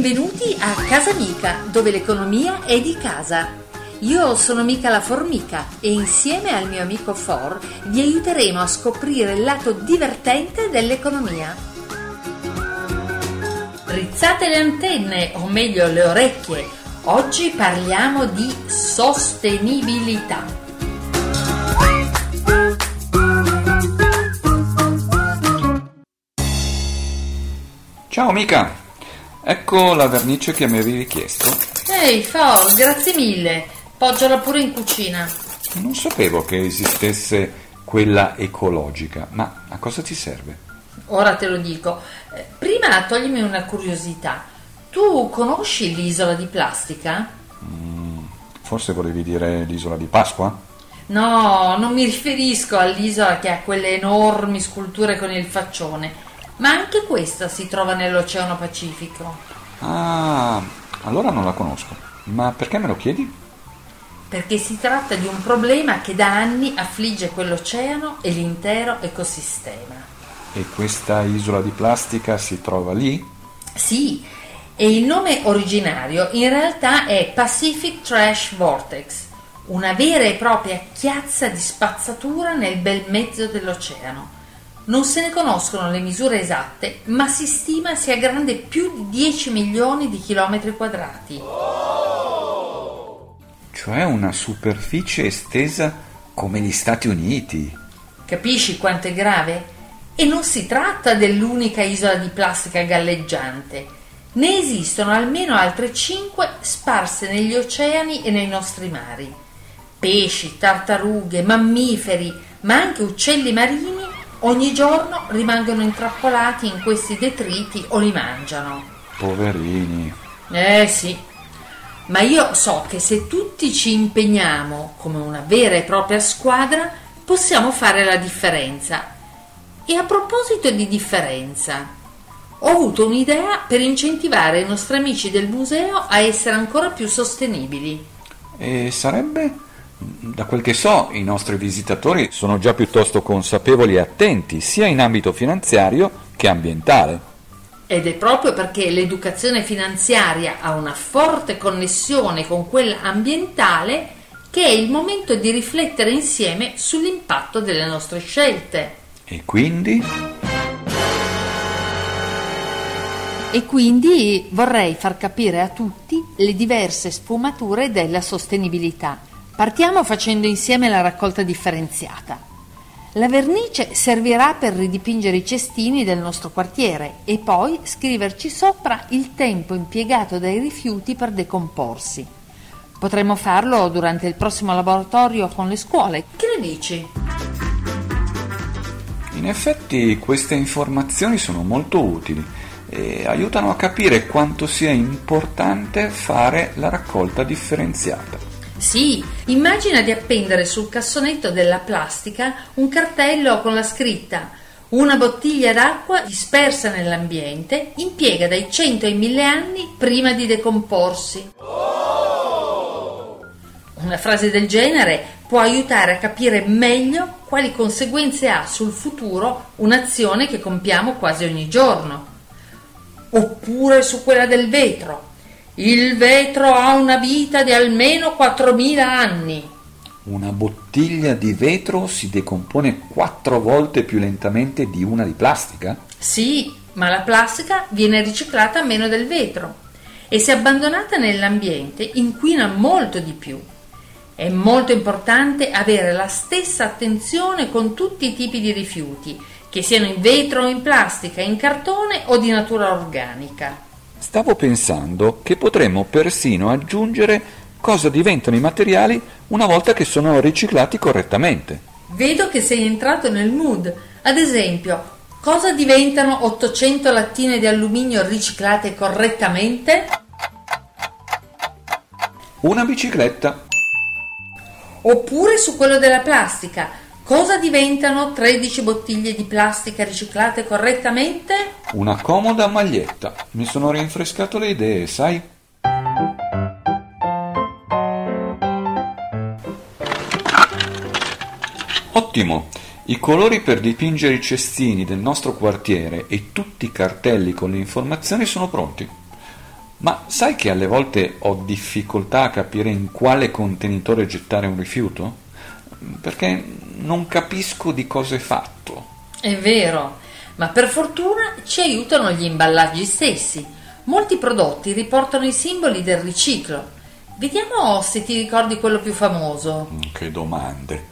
Benvenuti a Casa Mica, dove l'economia è di casa. Io sono Mica la Formica e insieme al mio amico For vi aiuteremo a scoprire il lato divertente dell'economia. Rizzate le antenne, o meglio le orecchie. Oggi parliamo di sostenibilità. Ciao Mica, ecco la vernice che mi avevi chiesto. Ehi, For, grazie mille. Poggiala pure in cucina. Non sapevo che esistesse quella ecologica, ma a cosa ti serve? Ora te lo dico. Eh, Prima toglimi una curiosità. Tu conosci l'isola di plastica? Forse volevi dire l'isola di Pasqua? No, non mi riferisco all'isola che ha quelle enormi sculture con il faccione, ma anche questa si trova nell'Oceano Pacifico. Ah, allora non la conosco. Ma perché me lo chiedi? Perché si tratta di un problema che da anni affligge quell'oceano e l'intero ecosistema. E questa isola di plastica si trova lì? Sì, e il nome originario in realtà è Pacific Trash Vortex, una vera e propria chiazza di spazzatura nel bel mezzo dell'oceano. Non se ne conoscono le misure esatte, ma si stima sia grande più di 10 milioni di chilometri quadrati. Cioè una superficie estesa come gli Stati Uniti. Capisci quanto è grave? E non si tratta dell'unica isola di plastica galleggiante. Ne esistono almeno altre 5 sparse negli oceani e nei nostri mari. Pesci, tartarughe, mammiferi, ma anche uccelli marini ogni giorno rimangono intrappolati in questi detriti o li mangiano. Poverini. Eh sì, ma io so che se tutti ci impegniamo come una vera e propria squadra, possiamo fare la differenza. E a proposito di differenza, ho avuto un'idea per incentivare i nostri amici del museo a essere ancora più sostenibili. E sarebbe? Da quel che so, i nostri visitatori sono già piuttosto consapevoli e attenti, sia in ambito finanziario che ambientale. Ed è proprio perché l'educazione finanziaria ha una forte connessione con quella ambientale che è il momento di riflettere insieme sull'impatto delle nostre scelte. E quindi? E quindi vorrei far capire a tutti le diverse sfumature della sostenibilità. Partiamo facendo insieme la raccolta differenziata. La vernice servirà per ridipingere i cestini del nostro quartiere e poi scriverci sopra il tempo impiegato dai rifiuti per decomporsi. Potremmo farlo durante il prossimo laboratorio con le scuole. Che ne dici? In effetti queste informazioni sono molto utili e aiutano a capire quanto sia importante fare la raccolta differenziata. Sì, immagina di appendere sul cassonetto della plastica un cartello con la scritta una bottiglia d'acqua dispersa nell'ambiente impiega dai 100 ai 1000 anni prima di decomporsi. Una frase del genere può aiutare a capire meglio quali conseguenze ha sul futuro un'azione che compiamo quasi ogni giorno. Oppure su quella del vetro. Il vetro ha una vita di almeno 4.000 anni. Una bottiglia di vetro si decompone quattro volte più lentamente di una di plastica? Sì, ma la plastica viene riciclata meno del vetro e se abbandonata nell'ambiente inquina molto di più. È molto importante avere la stessa attenzione con tutti i tipi di rifiuti, che siano in vetro o in plastica, in cartone o di natura organica. Stavo pensando che potremmo persino aggiungere cosa diventano i materiali una volta che sono riciclati correttamente. Vedo che sei entrato nel mood. Ad esempio, cosa diventano 800 lattine di alluminio riciclate correttamente? Una bicicletta, Oppure su quello della plastica. Cosa diventano 13 bottiglie di plastica riciclate correttamente? una comoda maglietta. Mi sono rinfrescato le idee, sai? Ottimo! I colori per dipingere i cestini del nostro quartiere e tutti i cartelli con le informazioni sono pronti. Ma sai che alle volte ho difficoltà a capire in quale contenitore gettare un rifiuto? Perché non capisco di cosa è fatto. È vero, ma per fortuna ci aiutano gli imballaggi stessi. Molti prodotti riportano i simboli del riciclo. Vediamo se ti ricordi quello più famoso. Mm, che domande.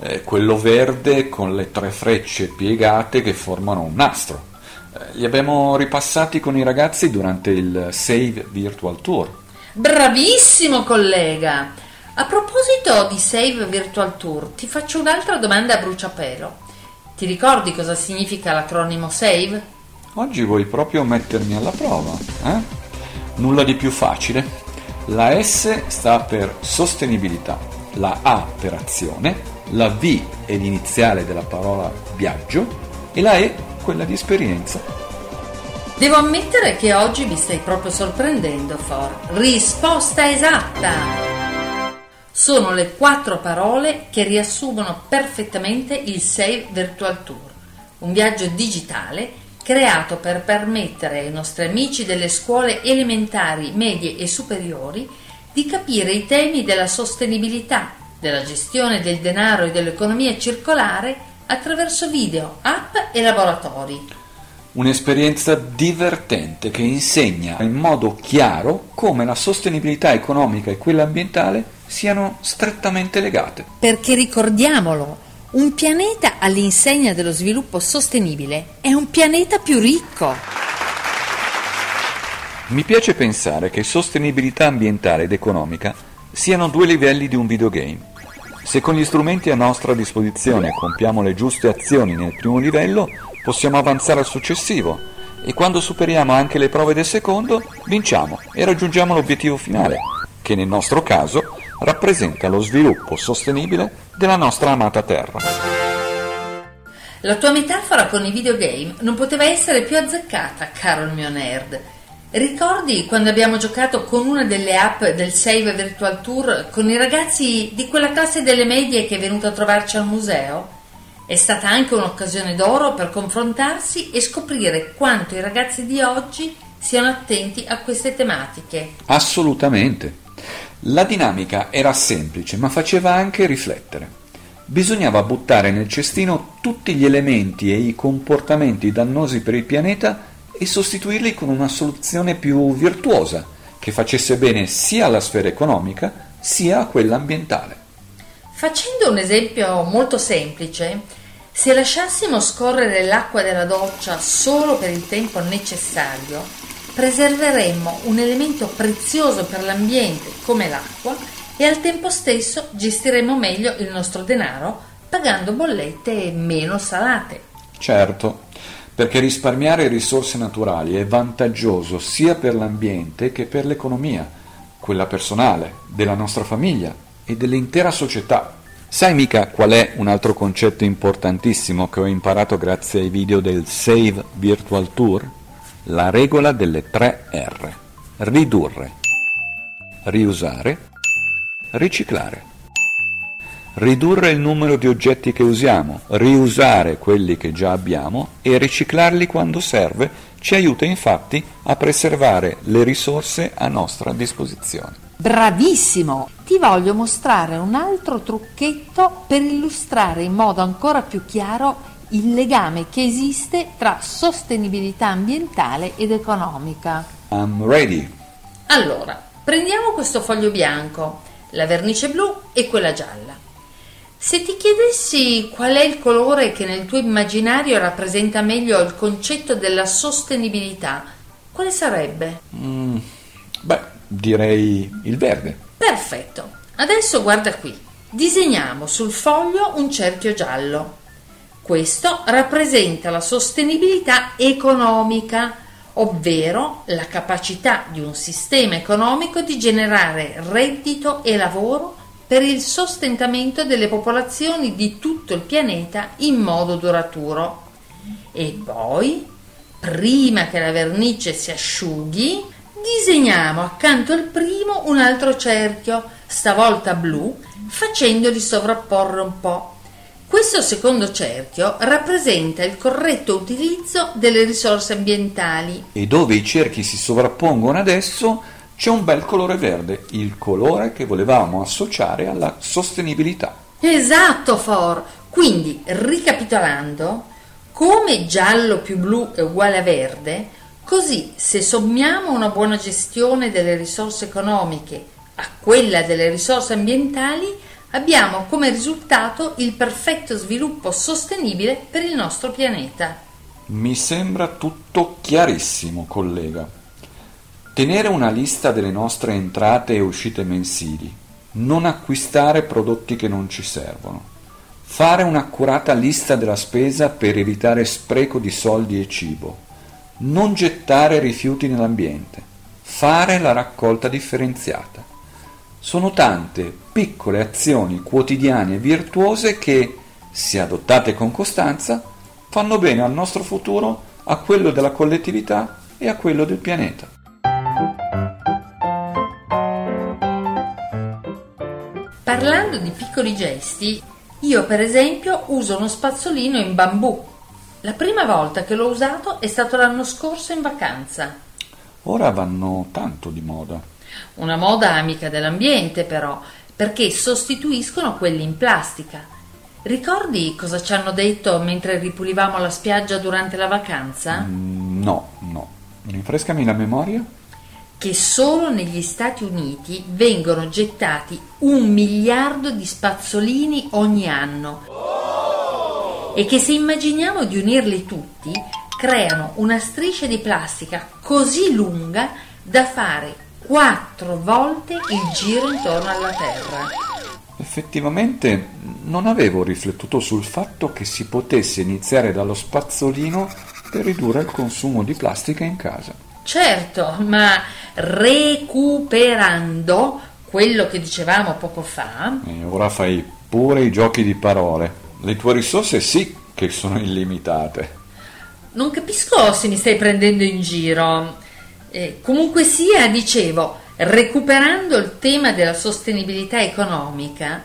Eh, quello verde con le tre frecce piegate che formano un nastro. Eh, li abbiamo ripassati con i ragazzi durante il Save Virtual Tour. Bravissimo collega! A proposito di Save Virtual Tour, ti faccio un'altra domanda a bruciapelo. Ti ricordi cosa significa l'acronimo SAVE? Oggi vuoi proprio mettermi alla prova, eh? Nulla di più facile. La S sta per sostenibilità, la A per azione, la V è l'iniziale della parola viaggio e la E quella di esperienza. Devo ammettere che oggi mi stai proprio sorprendendo, For. Risposta esatta! Sono le quattro parole che riassumono perfettamente il Save Virtual Tour, un viaggio digitale creato per permettere ai nostri amici delle scuole elementari, medie e superiori di capire i temi della sostenibilità, della gestione del denaro e dell'economia circolare attraverso video, app e laboratori. Un'esperienza divertente che insegna in modo chiaro come la sostenibilità economica e quella ambientale siano strettamente legate. Perché ricordiamolo, un pianeta all'insegna dello sviluppo sostenibile è un pianeta più ricco. Mi piace pensare che sostenibilità ambientale ed economica siano due livelli di un videogame. Se con gli strumenti a nostra disposizione compiamo le giuste azioni nel primo livello, possiamo avanzare al successivo e quando superiamo anche le prove del secondo, vinciamo e raggiungiamo l'obiettivo finale, che nel nostro caso rappresenta lo sviluppo sostenibile della nostra amata Terra. La tua metafora con i videogame non poteva essere più azzeccata, caro il mio nerd. Ricordi quando abbiamo giocato con una delle app del Save Virtual Tour con i ragazzi di quella classe delle medie che è venuta a trovarci al museo? È stata anche un'occasione d'oro per confrontarsi e scoprire quanto i ragazzi di oggi siano attenti a queste tematiche. Assolutamente. La dinamica era semplice, ma faceva anche riflettere. Bisognava buttare nel cestino tutti gli elementi e i comportamenti dannosi per il pianeta e sostituirli con una soluzione più virtuosa, che facesse bene sia alla sfera economica sia a quella ambientale. Facendo un esempio molto semplice, se lasciassimo scorrere l'acqua della doccia solo per il tempo necessario, preserveremmo un elemento prezioso per l'ambiente come l'acqua e al tempo stesso gestiremmo meglio il nostro denaro pagando bollette meno salate. Certo, perché risparmiare risorse naturali è vantaggioso sia per l'ambiente che per l'economia, quella personale, della nostra famiglia e dell'intera società. Sai mica qual è un altro concetto importantissimo che ho imparato grazie ai video del Save Virtual Tour? La regola delle tre R. Ridurre, riusare, riciclare ridurre il numero di oggetti che usiamo, riusare quelli che già abbiamo e riciclarli quando serve ci aiuta infatti a preservare le risorse a nostra disposizione. Bravissimo! Ti voglio mostrare un altro trucchetto per illustrare in modo ancora più chiaro il legame che esiste tra sostenibilità ambientale ed economica. I'm ready. Allora, prendiamo questo foglio bianco, la vernice blu e quella gialla. Se ti chiedessi qual è il colore che nel tuo immaginario rappresenta meglio il concetto della sostenibilità, quale sarebbe? Mm, beh, direi il verde. Perfetto. Adesso guarda qui. Disegniamo sul foglio un cerchio giallo. Questo rappresenta la sostenibilità economica, ovvero la capacità di un sistema economico di generare reddito e lavoro per il sostentamento delle popolazioni di tutto il pianeta in modo duraturo. E poi, prima che la vernice si asciughi, disegniamo accanto al primo un altro cerchio, stavolta blu, facendoli sovrapporre un po'. Questo secondo cerchio rappresenta il corretto utilizzo delle risorse ambientali. E dove i cerchi si sovrappongono adesso c'è un bel colore verde, il colore che volevamo associare alla sostenibilità. Esatto, For. Quindi, ricapitolando, come giallo più blu è uguale a verde, così se sommiamo una buona gestione delle risorse economiche a quella delle risorse ambientali, abbiamo come risultato il perfetto sviluppo sostenibile per il nostro pianeta. Mi sembra tutto chiarissimo, collega. Tenere una lista delle nostre entrate e uscite mensili, non acquistare prodotti che non ci servono, fare un'accurata lista della spesa per evitare spreco di soldi e cibo, non gettare rifiuti nell'ambiente, fare la raccolta differenziata. Sono tante piccole azioni quotidiane e virtuose che, se adottate con costanza, fanno bene al nostro futuro, a quello della collettività e a quello del pianeta. Parlando di piccoli gesti, io per esempio uso uno spazzolino in bambù. La prima volta che l'ho usato è stato l'anno scorso in vacanza. Ora vanno tanto di moda. Una moda amica dell'ambiente però, perché sostituiscono quelli in plastica. Ricordi cosa ci hanno detto mentre ripulivamo la spiaggia durante la vacanza? Mm, no, no. Rinfrescami la memoria? Che solo negli Stati Uniti vengono gettati un miliardo di spazzolini ogni anno. E che se immaginiamo di unirli tutti, creano una striscia di plastica così lunga da fare quattro volte il giro intorno alla Terra. Effettivamente non avevo riflettuto sul fatto che si potesse iniziare dallo spazzolino per ridurre il consumo di plastica in casa. Certo, ma recuperando quello che dicevamo poco fa. E ora fai pure i giochi di parole. Le tue risorse sì che sono illimitate. Non capisco se mi stai prendendo in giro. Eh, comunque sia, dicevo, recuperando il tema della sostenibilità economica,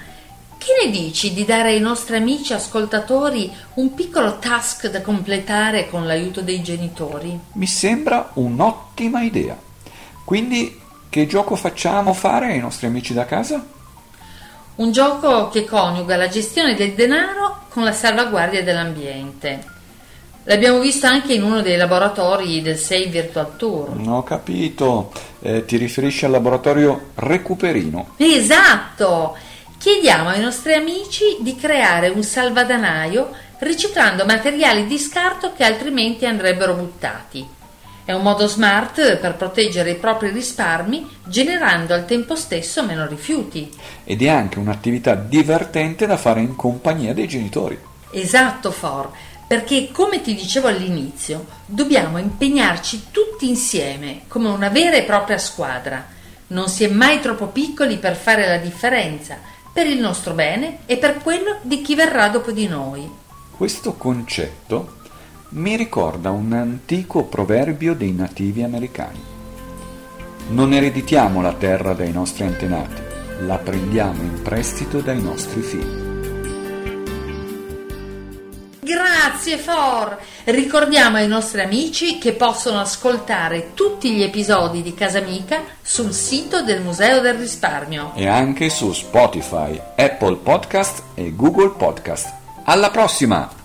che ne dici di dare ai nostri amici ascoltatori un piccolo task da completare con l'aiuto dei genitori? Mi sembra un'ottima idea. Quindi che gioco facciamo fare ai nostri amici da casa? Un gioco che coniuga la gestione del denaro con la salvaguardia dell'ambiente. L'abbiamo visto anche in uno dei laboratori del 6 Virtual Tour. Ho capito, eh, ti riferisci al laboratorio Recuperino. Esatto! Chiediamo ai nostri amici di creare un salvadanaio riciclando materiali di scarto che altrimenti andrebbero buttati. È un modo smart per proteggere i propri risparmi generando al tempo stesso meno rifiuti. Ed è anche un'attività divertente da fare in compagnia dei genitori. Esatto, For perché come ti dicevo all'inizio, dobbiamo impegnarci tutti insieme come una vera e propria squadra. Non si è mai troppo piccoli per fare la differenza, per il nostro bene e per quello di chi verrà dopo di noi. Questo concetto mi ricorda un antico proverbio dei nativi americani. Non ereditiamo la terra dai nostri antenati, la prendiamo in prestito dai nostri figli. Grazie For! Ricordiamo ai nostri amici che possono ascoltare tutti gli episodi di Casamica sul sito del Museo del Risparmio. E anche su Spotify, Apple Podcast e Google Podcast. Alla prossima!